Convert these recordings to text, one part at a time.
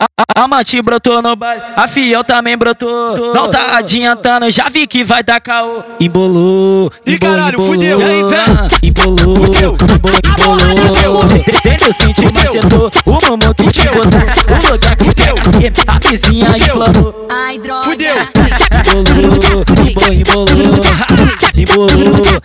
A, Mati brotou no baile, a Fiel também brotou. Não tá adiantando, já vi que vai dar caô. Embolou, Ih, caralho, fudeu. E aí, vem. Embolou, embolou, embolou. Dentro senti macetou, o mamão que te botar. O lugar que pega a vizinha implanou. Ai, droga. Fudeu. Embolou, embolou, embolou. Embolou,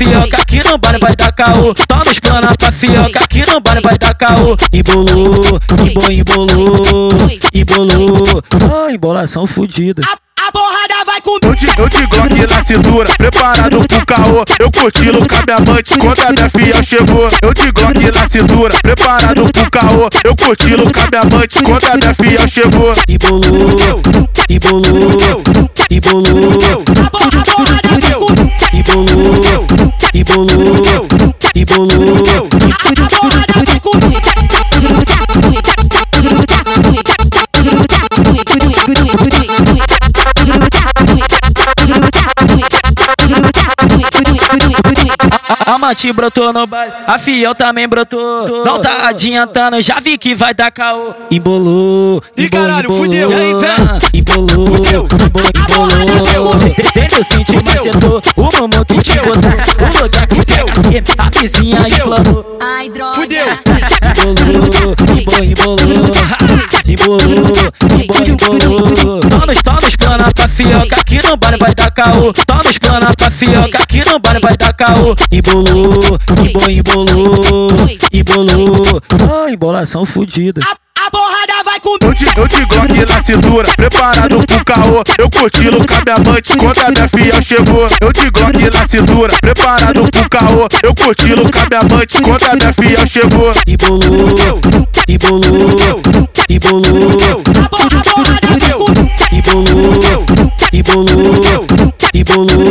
fioca, aqui no bar vai dar caô. Tô nos plana pra fioca, aqui no bar vai dar caô. Embolou, embolou, embolou, embolou. Ah, embolação fudida. A porrada vai com Eu te, eu te glock na cintura, preparado pro caô. Eu curti com a minha amante quando a minha filha chegou. Eu te glock na cintura, preparado pro caô. Eu curti com a minha amante quando a minha filha chegou. Embolou, embolou, embolou, a porrada vai com A Mati brotou no baile, a Fiel também brotou. Não tá adiantando, já vi que vai dar caô. Embolou, embolou, caralho, embolou. fudeu. E aí, vem. Embolou, embolou, embolou. Dentro senti macetou, o mamão que te botar. Que pega aqui, a vizinha implanou. Ai, droga. Fudeu. Embolou, embolou, embolou. Embolou, embolou. Tô nos, tô nos plana pra fioca, aqui no bar vai dar caô. Tô nos plana pra fioca, aqui no bar vai dar caô. Embolou, embolou, embolou, embolou. Ah, embolação fudida. A porrada vai com Eu te, eu te glock na cintura, preparado pro caô. Eu curti com a minha amante quando a minha filha chegou. Eu te glock na cintura, preparado pro caô. Eu curti com a minha amante quando a minha filha chegou. Embolou, embolou, embolou, a porrada vai com embolou, embolou, embolou.